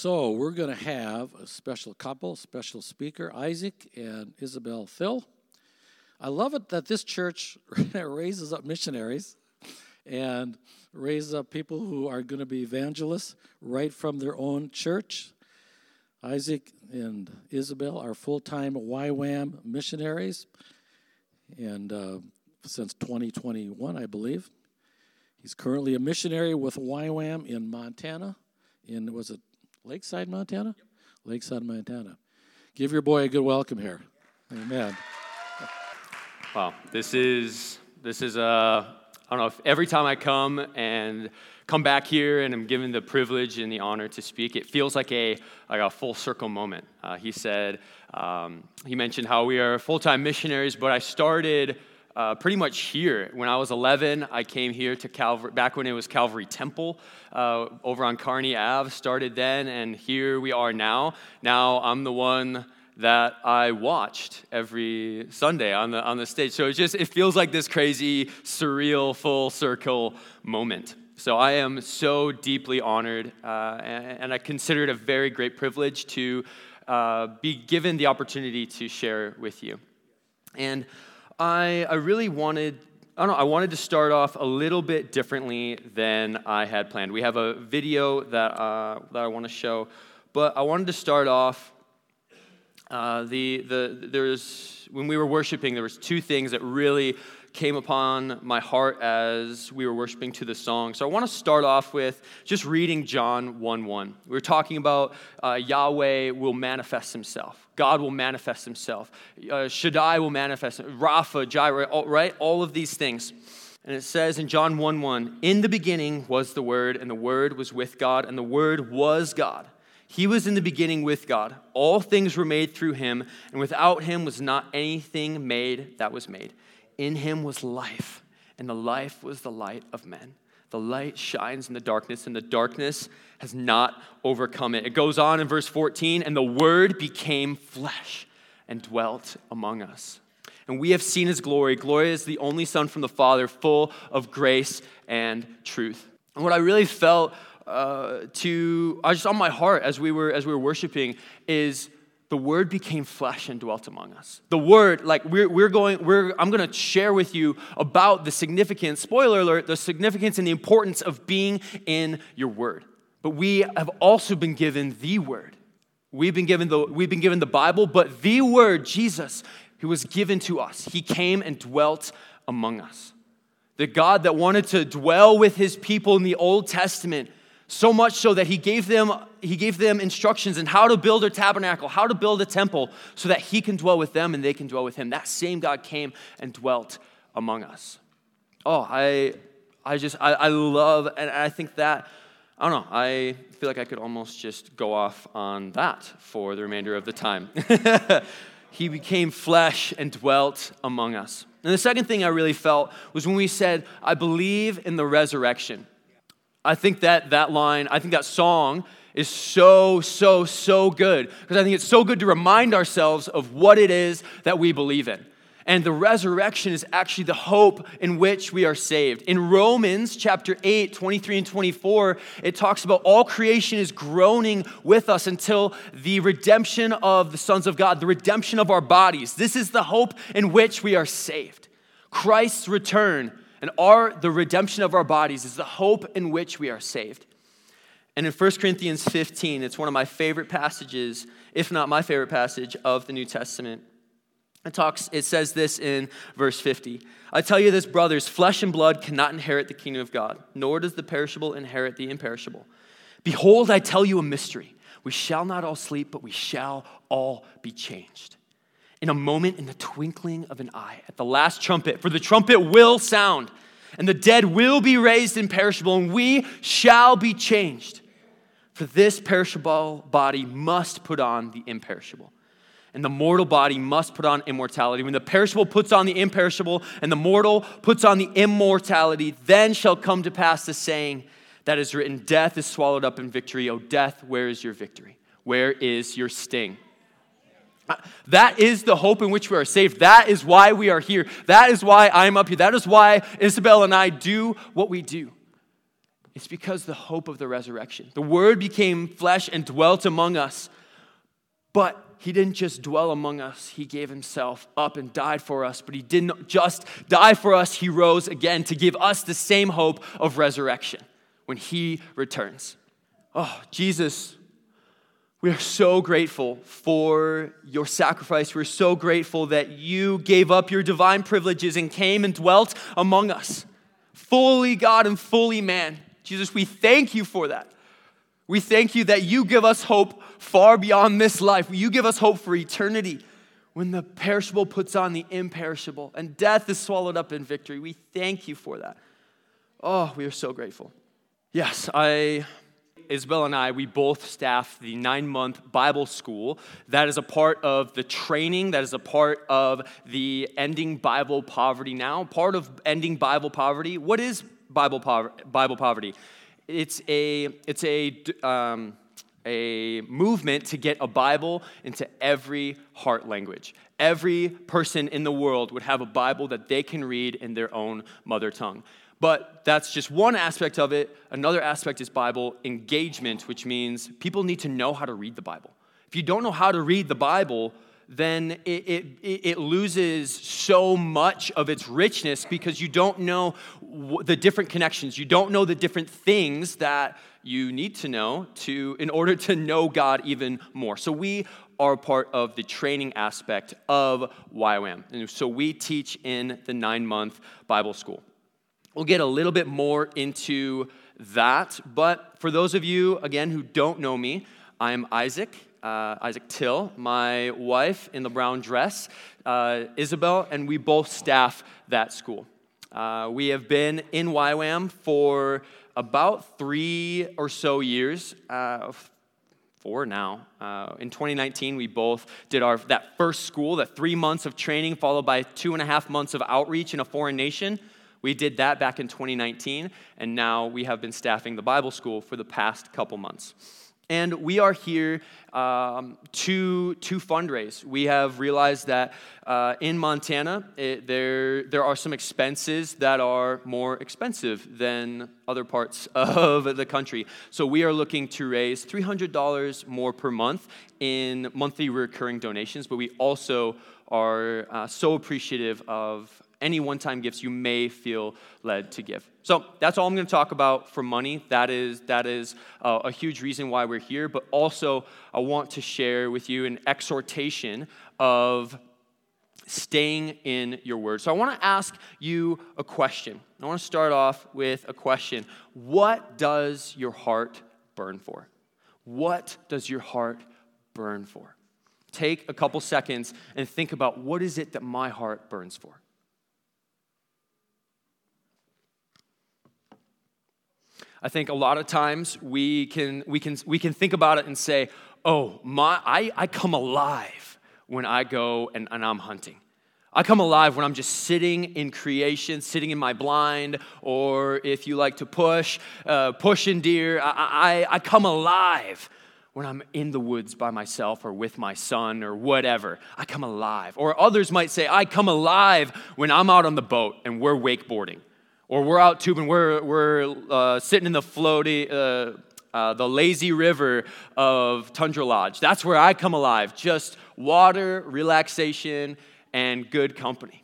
So we're going to have a special couple, special speaker, Isaac and Isabel Thill. I love it that this church raises up missionaries and raises up people who are going to be evangelists right from their own church. Isaac and Isabel are full time YWAM missionaries, and uh, since 2021, I believe. He's currently a missionary with YWAM in Montana. In was it Lakeside, Montana? Yep. Lakeside, Montana. Give your boy a good welcome here. Amen. Wow, this is this is uh, I don't know if every time I come and come back here and I'm given the privilege and the honor to speak, it feels like a like a full circle moment. Uh, he said um, he mentioned how we are full time missionaries, but I started uh, pretty much here. When I was 11, I came here to Calvary, back when it was Calvary Temple uh, over on Kearney Ave, started then, and here we are now. Now I'm the one that I watched every Sunday on the, on the stage. So it just, it feels like this crazy, surreal, full circle moment. So I am so deeply honored, uh, and, and, I consider it a very great privilege to uh, be given the opportunity to share with you. And I, I really wanted, I don't know, I wanted to start off a little bit differently than I had planned. We have a video that, uh, that I want to show, but I wanted to start off. Uh, the, the, there's, when we were worshiping, there was two things that really came upon my heart as we were worshiping to the song. So I want to start off with just reading John 1 1. We were talking about uh, Yahweh will manifest himself, God will manifest himself, uh, Shaddai will manifest, Rapha, Jireh, all, right? All of these things. And it says in John 1 1, In the beginning was the Word, and the Word was with God, and the Word was God. He was in the beginning with God. All things were made through him, and without him was not anything made that was made. In him was life, and the life was the light of men. The light shines in the darkness, and the darkness has not overcome it. It goes on in verse 14, and the word became flesh and dwelt among us. And we have seen his glory. Glory is the only Son from the Father, full of grace and truth. And what I really felt uh, to, I just on my heart as we were as we were worshiping, is the word became flesh and dwelt among us. The word, like we're, we're going, we're, I'm going to share with you about the significance, spoiler alert, the significance and the importance of being in your word. But we have also been given the word. We've been given the, we've been given the Bible, but the word, Jesus, who was given to us, he came and dwelt among us. The God that wanted to dwell with his people in the Old Testament so much so that he gave them he gave them instructions in how to build a tabernacle how to build a temple so that he can dwell with them and they can dwell with him that same god came and dwelt among us oh i i just i, I love and i think that i don't know. I feel like i could almost just go off on that for the remainder of the time. He became flesh and dwelt among us. And the second thing i really felt was when we said i believe in the resurrection. I think that that line, I think that song is so, so, so good because I think it's so good to remind ourselves of what it is that we believe in. And the resurrection is actually the hope in which we are saved. In Romans chapter 8, 23 and 24, it talks about all creation is groaning with us until the redemption of the sons of God, the redemption of our bodies. This is the hope in which we are saved. Christ's return and our the redemption of our bodies is the hope in which we are saved. And in 1 Corinthians 15, it's one of my favorite passages, if not my favorite passage of the New Testament. It talks it says this in verse 50. I tell you this brothers, flesh and blood cannot inherit the kingdom of God, nor does the perishable inherit the imperishable. Behold, I tell you a mystery. We shall not all sleep, but we shall all be changed in a moment, in the twinkling of an eye, at the last trumpet, for the trumpet will sound, and the dead will be raised imperishable, and we shall be changed. For this perishable body must put on the imperishable, and the mortal body must put on immortality. When the perishable puts on the imperishable, and the mortal puts on the immortality, then shall come to pass the saying that is written Death is swallowed up in victory. O death, where is your victory? Where is your sting? Uh, that is the hope in which we are saved. That is why we are here. That is why I'm up here. That is why Isabel and I do what we do. It's because the hope of the resurrection. The Word became flesh and dwelt among us. But he didn't just dwell among us, he gave himself up and died for us. But he didn't just die for us, he rose again to give us the same hope of resurrection when he returns. Oh, Jesus, we are so grateful for your sacrifice. We're so grateful that you gave up your divine privileges and came and dwelt among us, fully God and fully man. Jesus, we thank you for that. We thank you that you give us hope far beyond this life. You give us hope for eternity when the perishable puts on the imperishable and death is swallowed up in victory. We thank you for that. Oh, we are so grateful. Yes, I, Isabel and I, we both staff the nine month Bible school. That is a part of the training, that is a part of the Ending Bible Poverty Now. Part of Ending Bible Poverty. What is Bible, Bible poverty? It's a, it's a, um, a movement to get a Bible into every heart language. Every person in the world would have a Bible that they can read in their own mother tongue. But that's just one aspect of it. Another aspect is Bible engagement, which means people need to know how to read the Bible. If you don't know how to read the Bible, then it, it, it, loses so much of its richness because you don't know the different connections. You don't know the different things that you need to know to, in order to know God even more. So we are part of the training aspect of YWAM. And so we teach in the nine month Bible school. We'll get a little bit more into that, but for those of you, again, who don't know me, I'm Isaac uh, Isaac Thill, my wife in the brown dress, uh, Isabel, and we both staff that school. Uh, we have been in YWAM for about three or so years, uh, four now. Uh, in 2019, we both did our that first school, that three months of training, followed by two and a half months of outreach in a foreign nation. We did that back in 2019, and now we have been staffing the Bible school for the past couple months. And we are here um, to, to fundraise. We have realized that uh, in Montana, it, there, there are some expenses that are more expensive than other parts of the country. So we are looking to raise $300 more per month in monthly recurring donations, but we also are uh, so appreciative of any one time gifts you may feel led to give. So that's all I'm going to talk about for money. That is, that is uh, a huge reason why we're here. But also, I want to share with you an exhortation of staying in your word. So I want to ask you a question. I want to start off with a question What does your heart burn for? What does your heart burn for? Take a couple seconds and think about what is it that my heart burns for? I think a lot of times we can, we can, we can think about it and say, oh, my, I, I come alive when I go and, and I'm hunting. I come alive when I'm just sitting in creation, sitting in my blind, or if you like to push, uh, pushing deer. I, I, I come alive when I'm in the woods by myself or with my son or whatever. I come alive. Or others might say, I come alive when I'm out on the boat and we're wakeboarding. Or we're out tubing, we're, we're uh, sitting in the floaty, uh, uh, the lazy river of Tundra Lodge. That's where I come alive. Just water, relaxation, and good company.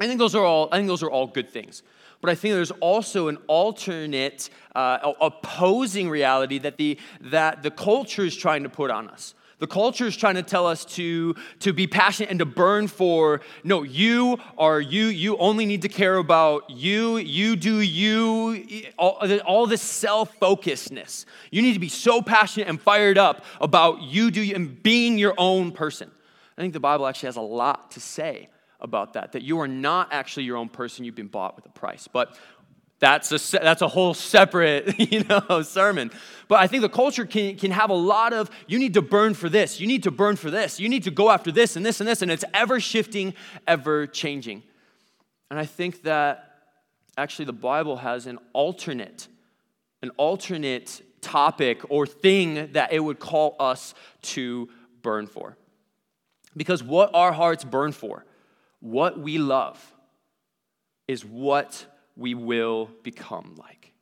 I think those are all, I think those are all good things. But I think there's also an alternate, uh, opposing reality that the, that the culture is trying to put on us. The culture is trying to tell us to, to be passionate and to burn for, no, you are you, you only need to care about you, you do you, all, all this self focusedness. You need to be so passionate and fired up about you do you and being your own person. I think the Bible actually has a lot to say about that, that you are not actually your own person, you've been bought with a price. But that's a, that's a whole separate you know, sermon. But I think the culture can, can have a lot of, you need to burn for this, you need to burn for this, you need to go after this and this and this, and it's ever shifting, ever changing. And I think that actually the Bible has an alternate, an alternate topic or thing that it would call us to burn for. Because what our hearts burn for, what we love, is what we will become like.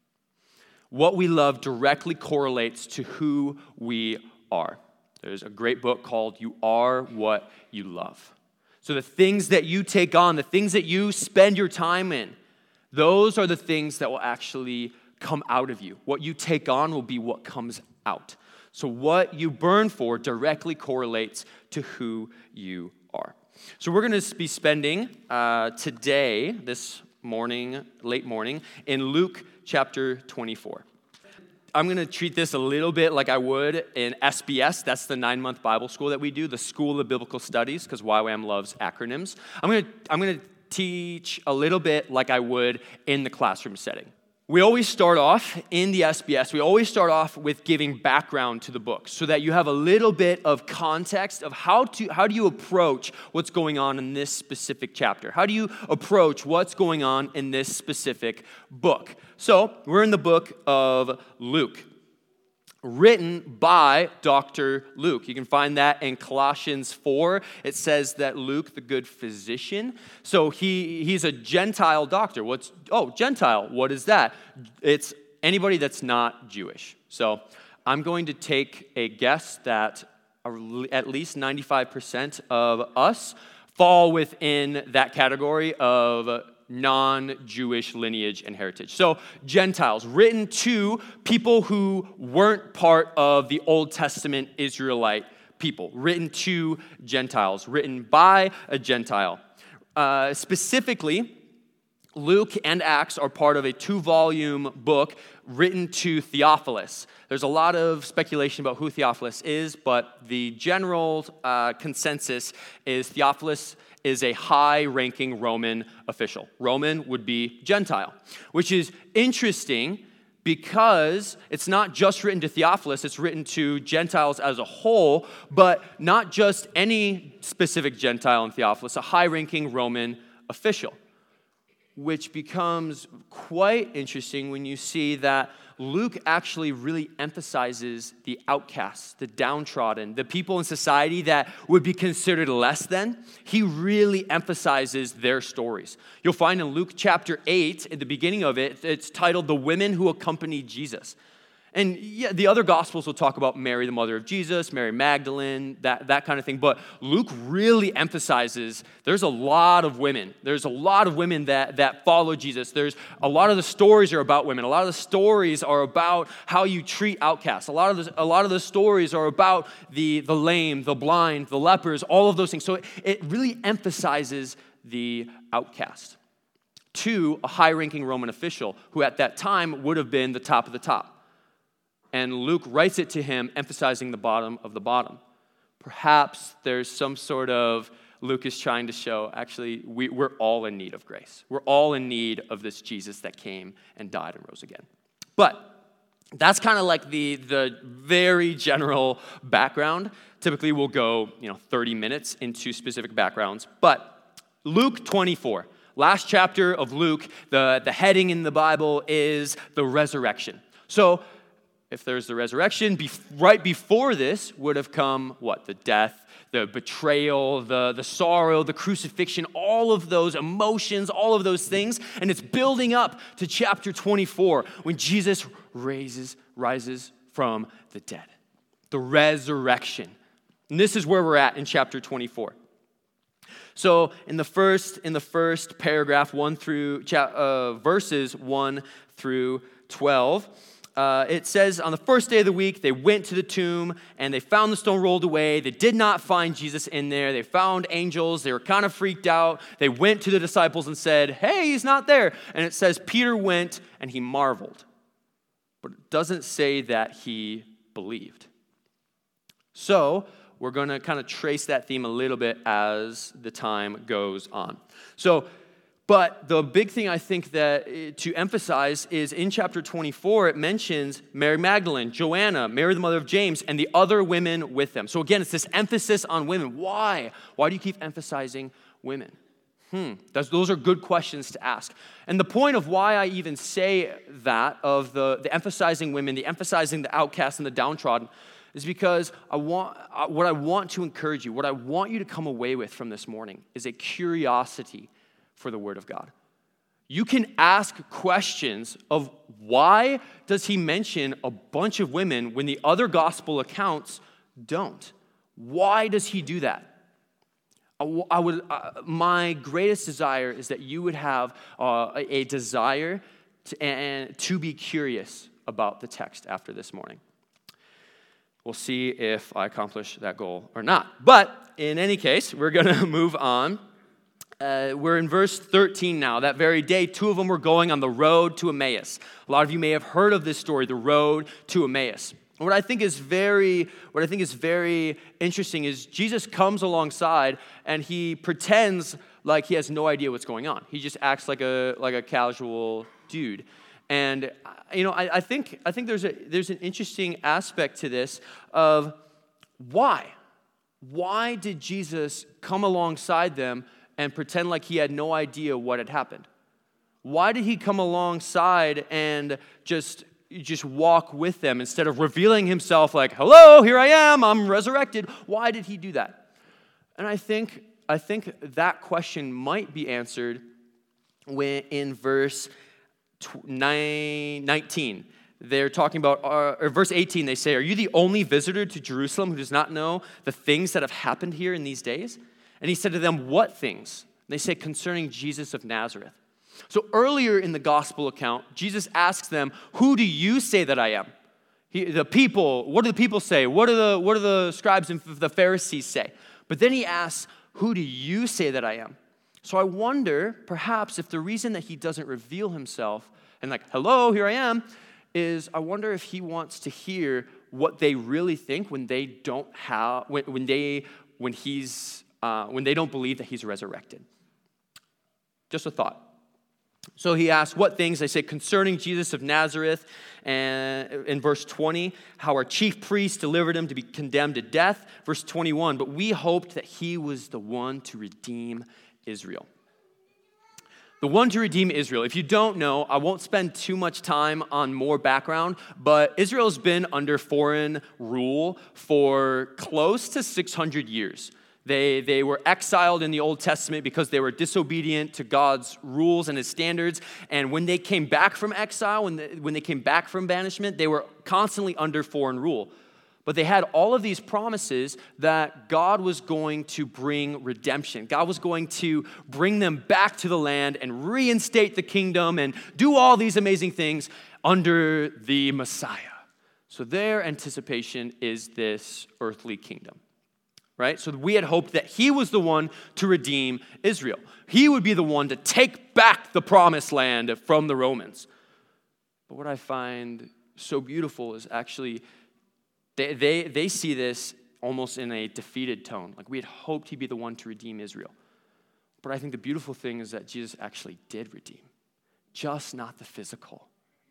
what we love directly correlates to who we are. There's a great book called You Are What You Love. So, the things that you take on, the things that you spend your time in, those are the things that will actually come out of you. What you take on will be what comes out. So, what you burn for directly correlates to who you are. So, we're going to be spending uh, today, this morning, late morning, in Luke chapter 24. I'm going to treat this a little bit like I would in SBS. That's the nine month Bible school that we do, the School of Biblical Studies, because YWAM loves acronyms. I'm going to, I'm going to teach a little bit like I would in the classroom setting. We always start off in the SBS, we always start off with giving background to the book so that you have a little bit of context of how, to, how do you approach what's going on in this specific chapter? How do you approach what's going on in this specific book? So, we're in the book of Luke written by Dr. Luke. You can find that in Colossians 4. It says that Luke, the good physician, so he, he's a Gentile doctor. What's, oh, Gentile, what is that? It's anybody that's not Jewish. So I'm going to take a guess that at least 95% of us fall within that category of non Jewish lineage and heritage. So, Gentiles, written to people who weren't part of the Old Testament Israelite people, written to Gentiles, written by a Gentile. Uh, specifically, Luke and Acts are part of a two volume book written to Theophilus. There's a lot of speculation about who Theophilus is, but the general uh, consensus is Theophilus is a high ranking Roman official. Roman would be Gentile, which is interesting because it's not just written to Theophilus, it's written to Gentiles as a whole, but not just any specific Gentile in Theophilus, a high ranking Roman official. Which becomes quite interesting when you see that Luke actually really emphasizes the outcasts, the downtrodden, the people in society that would be considered less than. He really emphasizes their stories. You'll find in Luke chapter 8, at the beginning of it, it's titled The Women Who Accompanied Jesus. And yeah, the other gospels will talk about Mary, the mother of Jesus, Mary Magdalene, that, that kind of thing. But Luke really emphasizes there's a lot of women. There's a lot of women that, that follow Jesus. There's a lot of the stories are about women. A lot of the stories are about how you treat outcasts. A lot of the, a lot of the stories are about the, the lame, the blind, the lepers, all of those things. So it, it really emphasizes the outcast to a high ranking Roman official who at that time would have been the top of the top and Luke writes it to him, emphasizing the bottom of the bottom. Perhaps there's some sort of Luke is trying to show actually, we, we're all in need of grace. We're all in need of this Jesus that came and died and rose again. But that's kind of like the, the very general background. Typically, we'll go you know, 30 minutes into specific backgrounds. But Luke 24, last chapter of Luke, the, the heading in the Bible is the resurrection. So if there's the resurrection, be, right before this would have come what? The death, the betrayal, the, the sorrow, the crucifixion, all of those emotions, all of those things. And it's building up to chapter 24 when Jesus raises, rises from the dead. The resurrection. And this is where we're at in chapter 24. So in the first in the first paragraph, one through uh, verses one through twelve, uh, it says on the first day of the week, they went to the tomb and they found the stone rolled away. They did not find Jesus in there. They found angels. They were kind of freaked out. They went to the disciples and said, Hey, he's not there. And it says Peter went and he marveled. But it doesn't say that he believed. So, we're going to kind of trace that theme a little bit as the time goes on. So, but the big thing I think that eh, to emphasize is in chapter 24, it mentions Mary Magdalene, Joanna, Mary the mother of James, and the other women with them. So again, it's this emphasis on women. Why? Why do you keep emphasizing women? Hmm, those are good questions to ask. And the point of why I even say that, of the, the emphasizing women, the emphasizing the outcasts and the downtrodden, is because I want, uh, what I want to encourage you, what I want you to come away with from this morning is a curiosity for the Word of God. You can ask questions of why does he mention a bunch of women when the other gospel accounts don't? Why does he do that? I would, uh, my greatest desire is that you would have uh, a desire to, and, to be curious about the text after this morning. We'll see if I accomplish that goal or not. But in any case, we're going to move on. Uh, we're in verse 13 now. That very day, two of them were going on the road to Emmaus. A lot of you may have heard of this story, the road to Emmaus. what I think is very, what I think is very interesting is Jesus comes alongside and he pretends like he has no idea what's going on. He just acts like a like a casual dude. And you know, I, I, think I think there's a there's an interesting aspect to this of why. Why did Jesus come alongside them and pretend like he had no idea what had happened? Why did he come alongside and just just walk with them instead of revealing himself like, "Hello, here I am, I'm resurrected." Why did he do that? And I think I think that question might be answered when in verse 19. They're talking about, uh, or verse 18, they say, Are you the only visitor to Jerusalem who does not know the things that have happened here in these days? And he said to them, What things? And they say, Concerning Jesus of Nazareth. So earlier in the gospel account, Jesus asks them, Who do you say that I am? He, the people, what do the people say? What do the, what do the scribes and the Pharisees say? But then he asks, Who do you say that I am? So I wonder, perhaps, if the reason that he doesn't reveal himself and, like, hello, here I am, is I wonder if he wants to hear what they really think when they don't have, when, when they, when he's, uh, when they don't believe that he's resurrected. Just a thought. So he asks, What things? They say, concerning Jesus of Nazareth, and in verse 20, how our chief priest delivered him to be condemned to death. Verse 21, but we hoped that he was the one to redeem Israel. The one to redeem Israel. If you don't know, I won't spend too much time on more background, but Israel's been under foreign rule for close to 600 years. They, they were exiled in the Old Testament because they were disobedient to God's rules and his standards. And when they came back from exile, when they, when they came back from banishment, they were constantly under foreign rule. But they had all of these promises that God was going to bring redemption. God was going to bring them back to the land and reinstate the kingdom and do all these amazing things under the Messiah. So their anticipation is this earthly kingdom. Right? So we had hoped that he was the one to redeem Israel. He would be the one to take back the promised land from the Romans. But what I find so beautiful is actually they, they, they see this almost in a defeated tone. Like we had hoped he'd be the one to redeem Israel. But I think the beautiful thing is that Jesus actually did redeem, just not the physical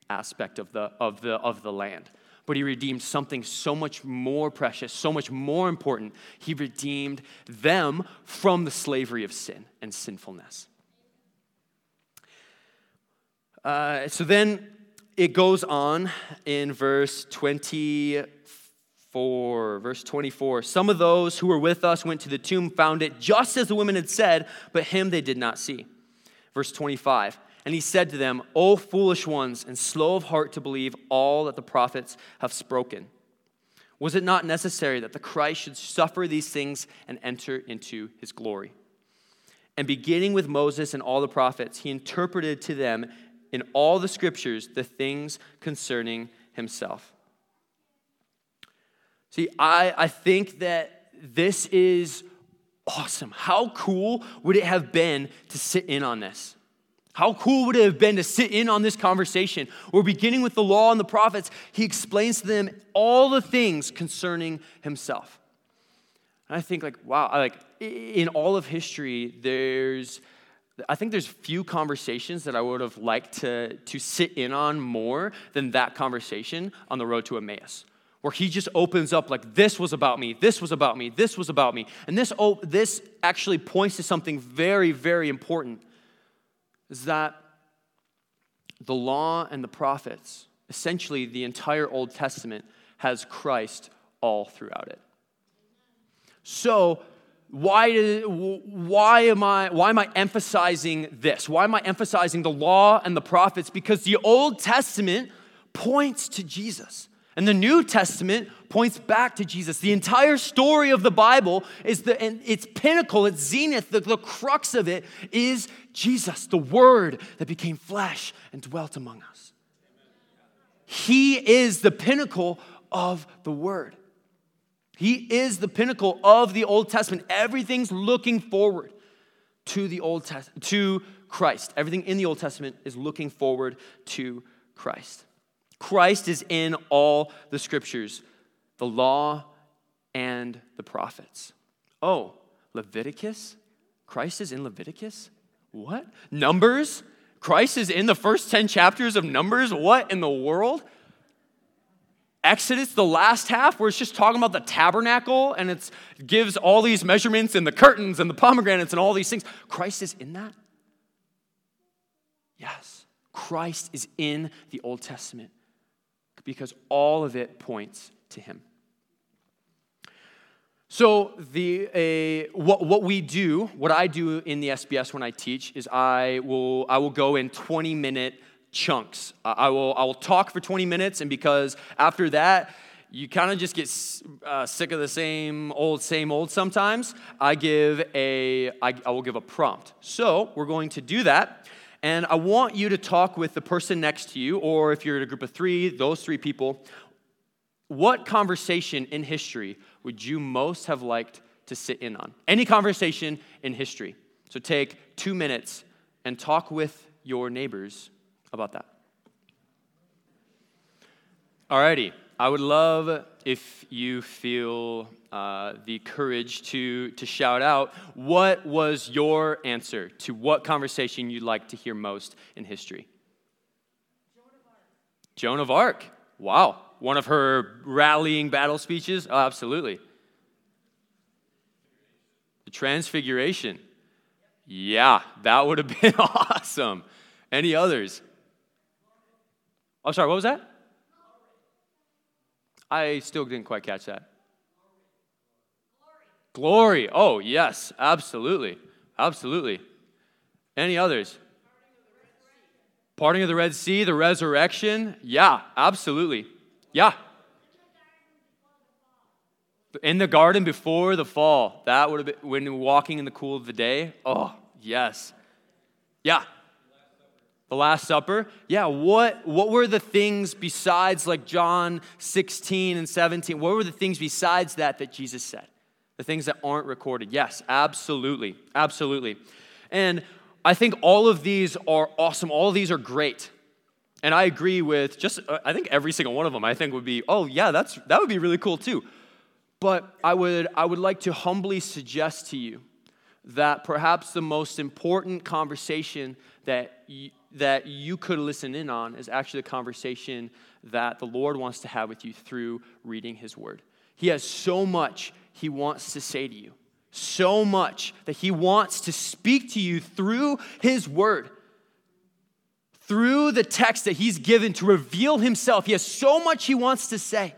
aspect of the, of the, of the land. But he redeemed something so much more precious, so much more important. He redeemed them from the slavery of sin and sinfulness. Uh, so then it goes on in verse 20 4, verse 24. Some of those who were with us went to the tomb, found it just as the women had said, but him they did not see. Verse 25. And he said to them, O foolish ones, and slow of heart to believe all that the prophets have spoken. Was it not necessary that the Christ should suffer these things and enter into his glory? And beginning with Moses and all the prophets, he interpreted to them in all the scriptures the things concerning himself. See, I, I think that this is awesome. How cool would it have been to sit in on this? How cool would it have been to sit in on this conversation? We're beginning with the law and the prophets. He explains to them all the things concerning himself. And I think, like, wow, like in all of history, there's, I think there's few conversations that I would have liked to, to sit in on more than that conversation on the road to Emmaus where he just opens up like this was about me this was about me this was about me and this oh, this actually points to something very very important is that the law and the prophets essentially the entire old testament has christ all throughout it so why, did, why, am I, why am I emphasizing this? Why am I emphasizing the law and the prophets? Because the Old Testament points to Jesus. And the New Testament points back to Jesus. The entire story of the Bible is the and its pinnacle, its zenith, the, the crux of it is Jesus, the Word that became flesh and dwelt among us. He is the pinnacle of the Word. He is the pinnacle of the Old Testament. Everything's looking forward to the Old Testament, to Christ. Everything in the Old Testament is looking forward to Christ. Christ is in all the scriptures, the law and the prophets. Oh, Leviticus? Christ is in Leviticus? What? Numbers? Christ is in the first 10 chapters of Numbers? What in the world? Exodus, the last half, where it's just talking about the tabernacle and it gives all these measurements and the curtains and the pomegranates and all these things. Christ is in that? Yes. Christ is in the Old Testament because all of it points to him. So, the, uh, what, what we do, what I do in the SBS when I teach, is I will, I will go in 20 minute chunks. I will, I will talk for 20 minutes, and because after that, you kind of just get uh, sick of the same old, same old sometimes, I give a, I, I will give a prompt. So we're going to do that. And I want you to talk with the person next to you, or if you're in a group of three, those three people. What conversation in history would you most have liked to sit in on? Any conversation in history. So take two minutes and talk with your neighbors about that? Alrighty, I would love if you feel uh, the courage to, to shout out what was your answer to what conversation you'd like to hear most in history? Joan of Arc. Joan of Arc. Wow. One of her rallying battle speeches? Oh, absolutely. The Transfiguration. Yeah, that would have been awesome. Any others? Oh, sorry, what was that? I still didn't quite catch that. Glory. Glory. Oh, yes, absolutely. Absolutely. Any others? Parting of the Red Sea, the resurrection. Yeah, absolutely. Yeah. In the garden before the fall. That would have been when walking in the cool of the day. Oh, yes. Yeah. The Last Supper? Yeah, what, what were the things besides like John 16 and 17? What were the things besides that that Jesus said? The things that aren't recorded? Yes, absolutely. Absolutely. And I think all of these are awesome. All of these are great. And I agree with just, uh, I think every single one of them I think would be, oh, yeah, that's, that would be really cool too. But I would, I would like to humbly suggest to you that perhaps the most important conversation that you, that you could listen in on is actually the conversation that the Lord wants to have with you through reading His Word. He has so much He wants to say to you, so much that He wants to speak to you through His Word. Through the text that he's given to reveal himself, he has so much he wants to say.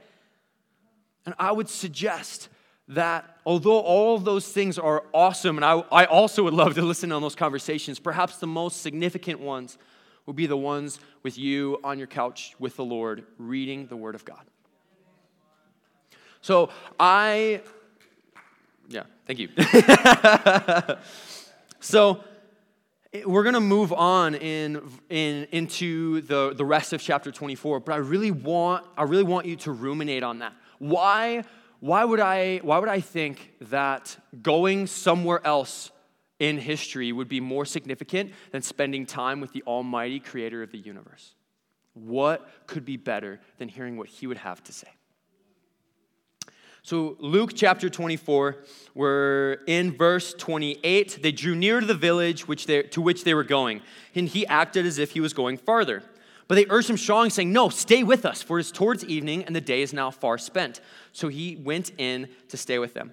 And I would suggest that although all those things are awesome, and I, I also would love to listen on those conversations, perhaps the most significant ones will be the ones with you on your couch with the Lord, reading the Word of God. So I, yeah, thank you. so we're going to move on in, in, into the, the rest of chapter 24, but I really want, I really want you to ruminate on that. Why? Why would I, why would I think that going somewhere else in history would be more significant than spending time with the Almighty Creator of the universe? What could be better than hearing what He would have to say? So, Luke chapter 24, we're in verse 28. They drew near to the village which they, to which they were going, and he acted as if he was going farther. But they urged him strongly, saying, No, stay with us, for it is towards evening, and the day is now far spent. So he went in to stay with them.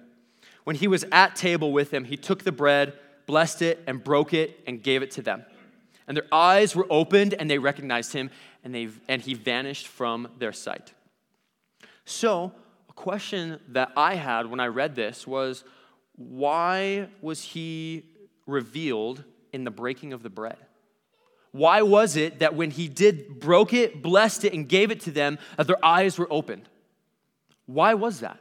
When he was at table with them, he took the bread, blessed it, and broke it, and gave it to them. And their eyes were opened, and they recognized him, and, they, and he vanished from their sight. So, a question that I had when I read this was why was he revealed in the breaking of the bread? Why was it that when he did broke it, blessed it, and gave it to them, that their eyes were opened? Why was that?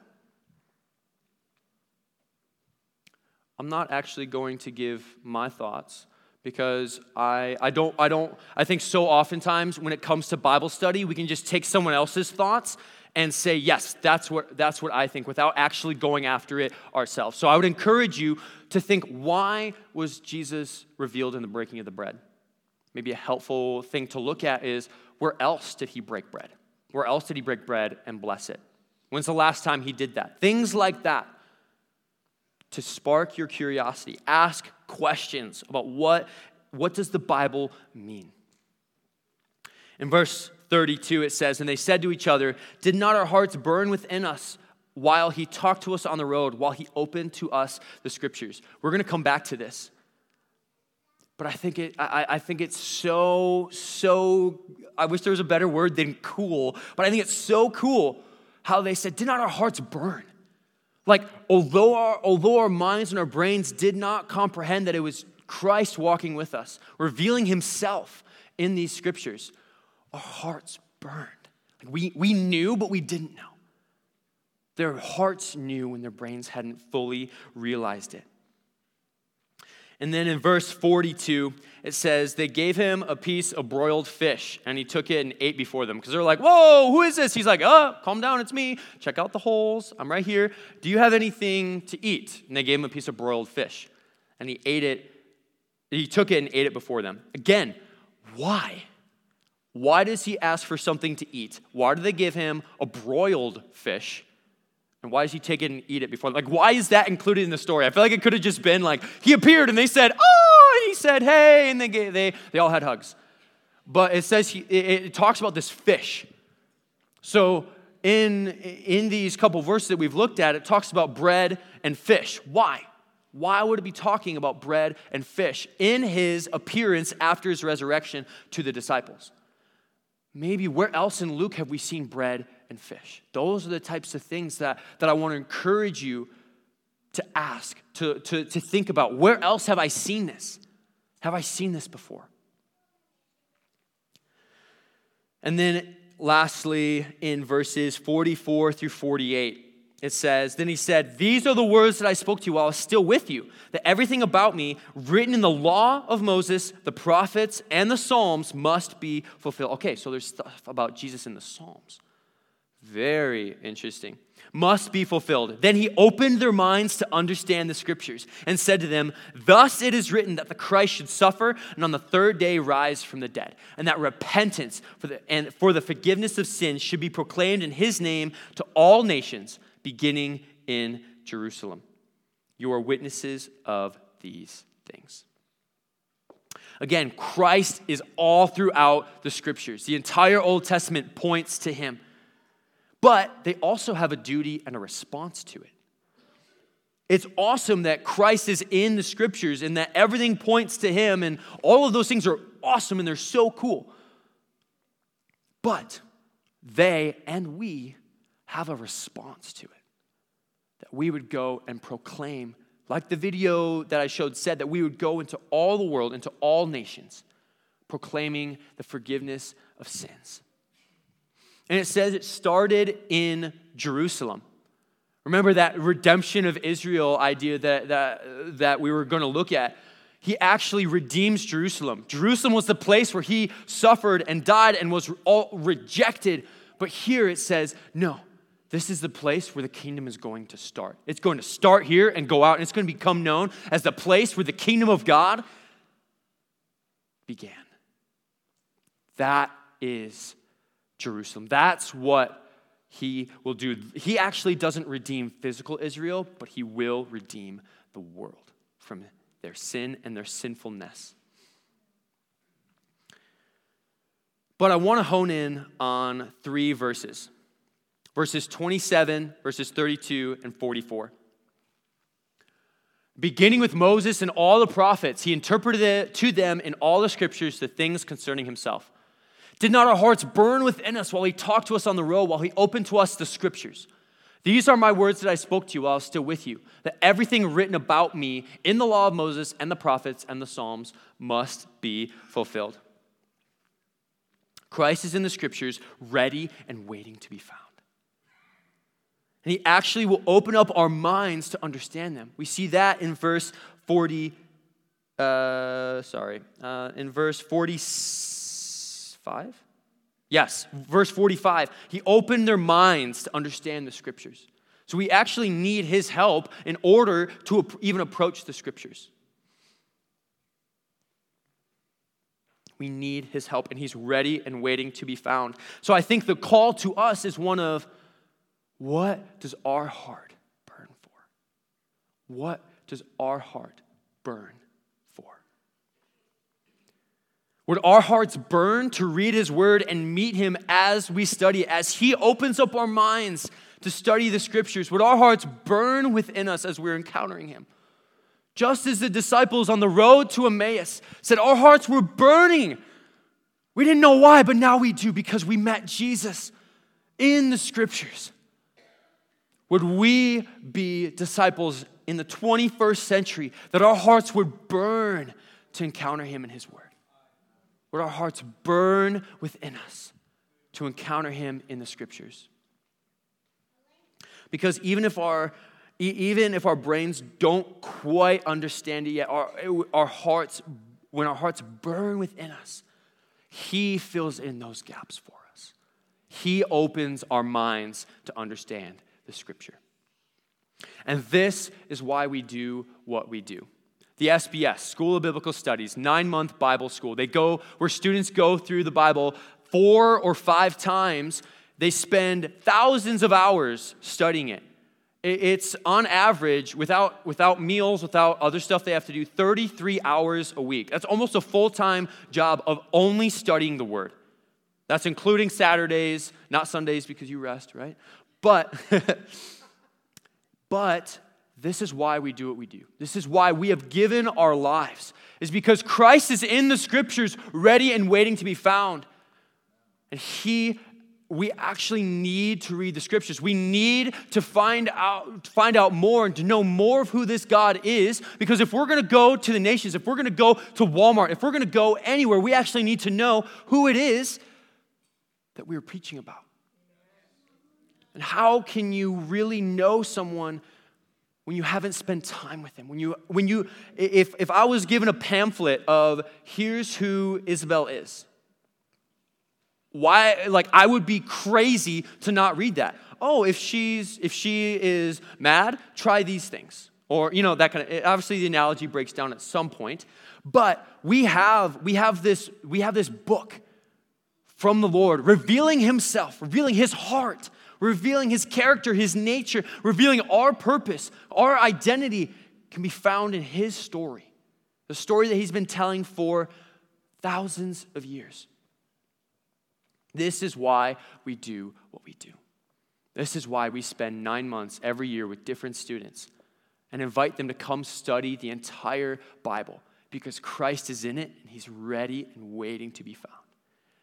I'm not actually going to give my thoughts because I, I don't I don't I think so oftentimes when it comes to Bible study we can just take someone else's thoughts and say yes that's what that's what I think without actually going after it ourselves. So I would encourage you to think why was Jesus revealed in the breaking of the bread? Maybe a helpful thing to look at is where else did he break bread? Where else did he break bread and bless it? When's the last time he did that? Things like that to spark your curiosity. Ask questions about what, what does the Bible mean? In verse 32, it says, And they said to each other, Did not our hearts burn within us while he talked to us on the road, while he opened to us the scriptures? We're going to come back to this. But I think, it, I, I think it's so, so, I wish there was a better word than cool, but I think it's so cool how they said, Did not our hearts burn? Like, although our, although our minds and our brains did not comprehend that it was Christ walking with us, revealing himself in these scriptures, our hearts burned. Like we, we knew, but we didn't know. Their hearts knew when their brains hadn't fully realized it. And then in verse 42, it says, They gave him a piece of broiled fish, and he took it and ate before them. Because they're like, Whoa, who is this? He's like, Oh, calm down, it's me. Check out the holes. I'm right here. Do you have anything to eat? And they gave him a piece of broiled fish. And he ate it. He took it and ate it before them. Again, why? Why does he ask for something to eat? Why do they give him a broiled fish? And why does he take it and eat it before? Like, why is that included in the story? I feel like it could have just been like, he appeared and they said, oh, he said, hey, and they, they, they all had hugs. But it says, he, it, it talks about this fish. So in, in these couple verses that we've looked at, it talks about bread and fish. Why? Why would it be talking about bread and fish in his appearance after his resurrection to the disciples? Maybe where else in Luke have we seen bread and fish. Those are the types of things that, that I want to encourage you to ask, to, to, to think about. Where else have I seen this? Have I seen this before? And then lastly, in verses 44 through 48, it says, Then he said, These are the words that I spoke to you while I was still with you, that everything about me, written in the law of Moses, the prophets, and the Psalms, must be fulfilled. Okay, so there's stuff about Jesus in the Psalms. Very interesting. Must be fulfilled. Then he opened their minds to understand the scriptures and said to them, Thus it is written that the Christ should suffer and on the third day rise from the dead, and that repentance for the, and for the forgiveness of sins should be proclaimed in his name to all nations, beginning in Jerusalem. You are witnesses of these things. Again, Christ is all throughout the scriptures. The entire Old Testament points to him but they also have a duty and a response to it. It's awesome that Christ is in the scriptures and that everything points to him, and all of those things are awesome and they're so cool. But they and we have a response to it. That we would go and proclaim, like the video that I showed said, that we would go into all the world, into all nations, proclaiming the forgiveness of sins. And it says it started in Jerusalem. Remember that redemption of Israel idea that, that, that we were going to look at? He actually redeems Jerusalem. Jerusalem was the place where he suffered and died and was all rejected. But here it says, no, this is the place where the kingdom is going to start. It's going to start here and go out, and it's going to become known as the place where the kingdom of God began. That is Jerusalem. That's what he will do. He actually doesn't redeem physical Israel, but he will redeem the world from their sin and their sinfulness. But I want to hone in on three verses verses 27, verses 32, and 44. Beginning with Moses and all the prophets, he interpreted to them in all the scriptures the things concerning himself. Did not our hearts burn within us while he talked to us on the road, while he opened to us the scriptures? These are my words that I spoke to you while I was still with you, that everything written about me in the law of Moses and the prophets and the Psalms must be fulfilled. Christ is in the scriptures, ready and waiting to be found. And he actually will open up our minds to understand them. We see that in verse 40, uh, sorry, uh, in verse 45? Yes, verse 45. He opened their minds to understand the scriptures. So we actually need his help in order to even approach the scriptures. We need his help, and he's ready and waiting to be found. So I think the call to us is one of what does our heart burn for? What does our heart burn for? Would our hearts burn to read his word and meet him as we study, as he opens up our minds to study the scriptures? Would our hearts burn within us as we're encountering him? Just as the disciples on the road to Emmaus said, Our hearts were burning. We didn't know why, but now we do because we met Jesus in the scriptures. Would we be disciples in the 21st century that our hearts would burn to encounter Him in His Word? Would our hearts burn within us to encounter Him in the Scriptures? Because even if our even if our brains don't quite understand it yet, our, our hearts, when our hearts burn within us, He fills in those gaps for us. He opens our minds to understand the scripture. And this is why we do what we do. The SBS, School of Biblical Studies, nine month Bible school. They go where students go through the Bible four or five times. They spend thousands of hours studying it. It's on average, without, without meals, without other stuff they have to do, 33 hours a week. That's almost a full time job of only studying the Word. That's including Saturdays, not Sundays because you rest, right? But, but this is why we do what we do. This is why we have given our lives, is because Christ is in the scriptures, ready and waiting to be found. And He we actually need to read the scriptures. We need to find out, find out more and to know more of who this God is. Because if we're going to go to the nations, if we're going to go to Walmart, if we're going to go anywhere, we actually need to know who it is that we are preaching about. And how can you really know someone when you haven't spent time with him When you, when you, if, if I was given a pamphlet of here's who Isabel is, why like i would be crazy to not read that. Oh if she's if she is mad try these things or you know that kind of obviously the analogy breaks down at some point but we have we have this we have this book from the lord revealing himself revealing his heart revealing his character his nature revealing our purpose our identity can be found in his story the story that he's been telling for thousands of years this is why we do what we do. This is why we spend nine months every year with different students and invite them to come study the entire Bible because Christ is in it and he's ready and waiting to be found.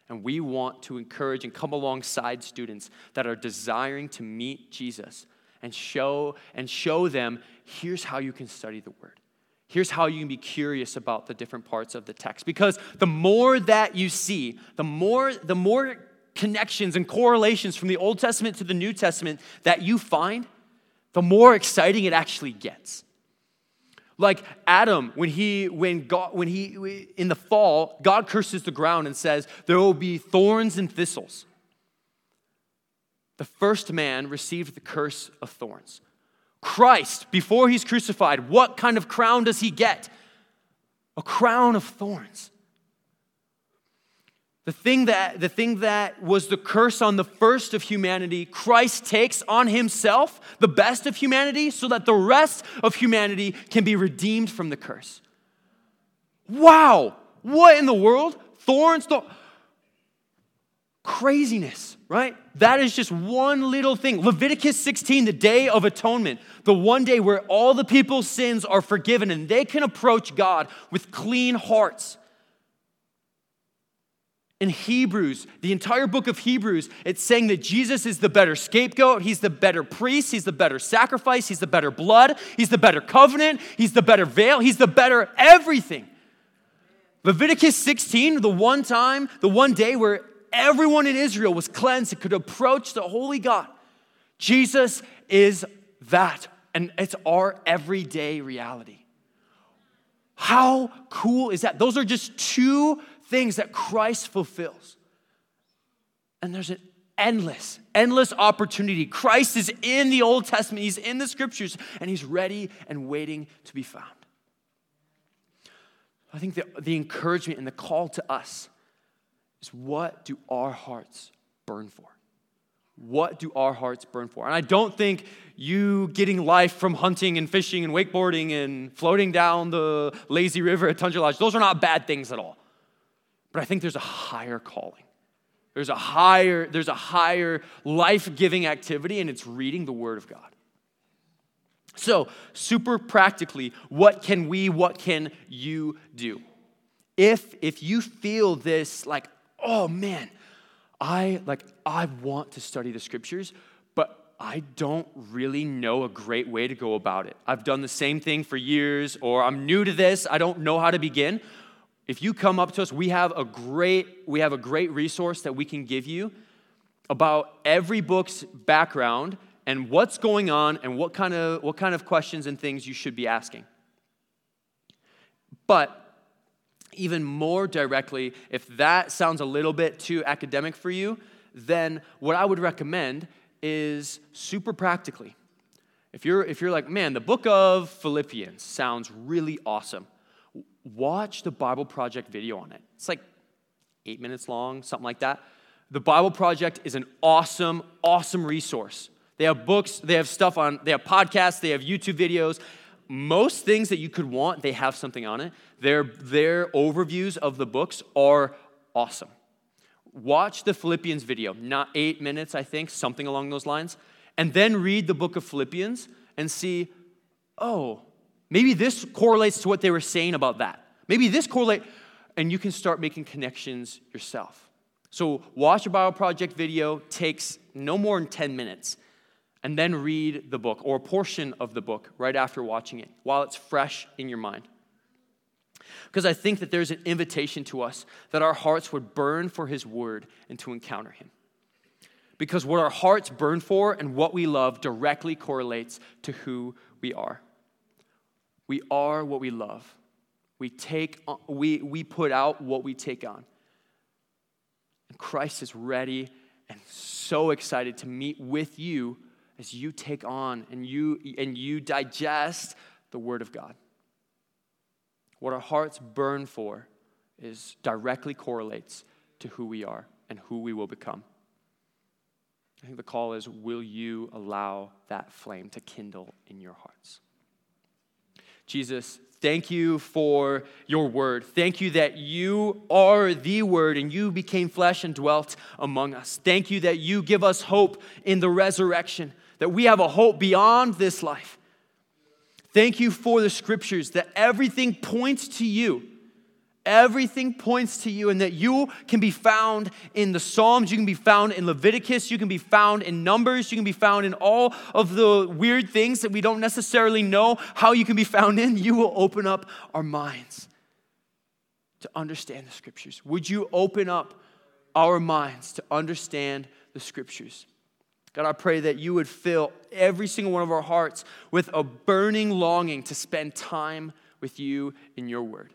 And we want to encourage and come alongside students that are desiring to meet Jesus and show and show them here's how you can study the word. Here's how you can be curious about the different parts of the text. Because the more that you see, the more, the more connections and correlations from the Old Testament to the New Testament that you find, the more exciting it actually gets. Like Adam, when he, when God, when he, in the fall, God curses the ground and says, There will be thorns and thistles. The first man received the curse of thorns. Christ, before he's crucified, what kind of crown does he get? A crown of thorns. The thing, that, the thing that was the curse on the first of humanity, Christ takes on himself, the best of humanity, so that the rest of humanity can be redeemed from the curse. Wow! What in the world? Thorns? Th- Craziness, right? That is just one little thing. Leviticus 16, the day of atonement, the one day where all the people's sins are forgiven and they can approach God with clean hearts. In Hebrews, the entire book of Hebrews, it's saying that Jesus is the better scapegoat, he's the better priest, he's the better sacrifice, he's the better blood, he's the better covenant, he's the better veil, he's the better everything. Leviticus 16, the one time, the one day where everyone in Israel was cleansed and could approach the holy God. Jesus is that, and it's our everyday reality. How cool is that? Those are just two things that Christ fulfills. And there's an endless, endless opportunity. Christ is in the Old Testament, He's in the scriptures, and He's ready and waiting to be found. I think the, the encouragement and the call to us is what do our hearts burn for? What do our hearts burn for? And I don't think you getting life from hunting and fishing and wakeboarding and floating down the lazy river at Tundra Lodge, those are not bad things at all. But I think there's a higher calling. There's a higher, there's a higher life-giving activity, and it's reading the Word of God. So, super practically, what can we, what can you do? If if you feel this like, oh man, I like I want to study the scriptures, but I don't really know a great way to go about it. I've done the same thing for years, or I'm new to this, I don't know how to begin if you come up to us, we have a great we have a great resource that we can give you about every book's background and what's going on and what kind of what kind of questions and things you should be asking. But even more directly, if that sounds a little bit too academic for you, then what I would recommend is super practically. If you're if you're like, "Man, the book of Philippians sounds really awesome." Watch the Bible Project video on it. It's like eight minutes long, something like that. The Bible Project is an awesome, awesome resource. They have books, they have stuff on, they have podcasts, they have YouTube videos. Most things that you could want, they have something on it. Their, their overviews of the books are awesome. Watch the Philippians video, not eight minutes, I think, something along those lines, and then read the book of Philippians and see, oh, Maybe this correlates to what they were saying about that. Maybe this correlate, and you can start making connections yourself. So watch a Bible Project video, takes no more than 10 minutes, and then read the book or a portion of the book right after watching it while it's fresh in your mind. Because I think that there's an invitation to us that our hearts would burn for His Word and to encounter Him. Because what our hearts burn for and what we love directly correlates to who we are. We are what we love. We take we we put out what we take on. And Christ is ready and so excited to meet with you as you take on and you and you digest the word of God. What our hearts burn for is directly correlates to who we are and who we will become. I think the call is will you allow that flame to kindle in your hearts? Jesus, thank you for your word. Thank you that you are the word and you became flesh and dwelt among us. Thank you that you give us hope in the resurrection, that we have a hope beyond this life. Thank you for the scriptures, that everything points to you Everything points to you, and that you can be found in the Psalms, you can be found in Leviticus, you can be found in Numbers, you can be found in all of the weird things that we don't necessarily know how you can be found in. You will open up our minds to understand the Scriptures. Would you open up our minds to understand the Scriptures? God, I pray that you would fill every single one of our hearts with a burning longing to spend time with you in your word.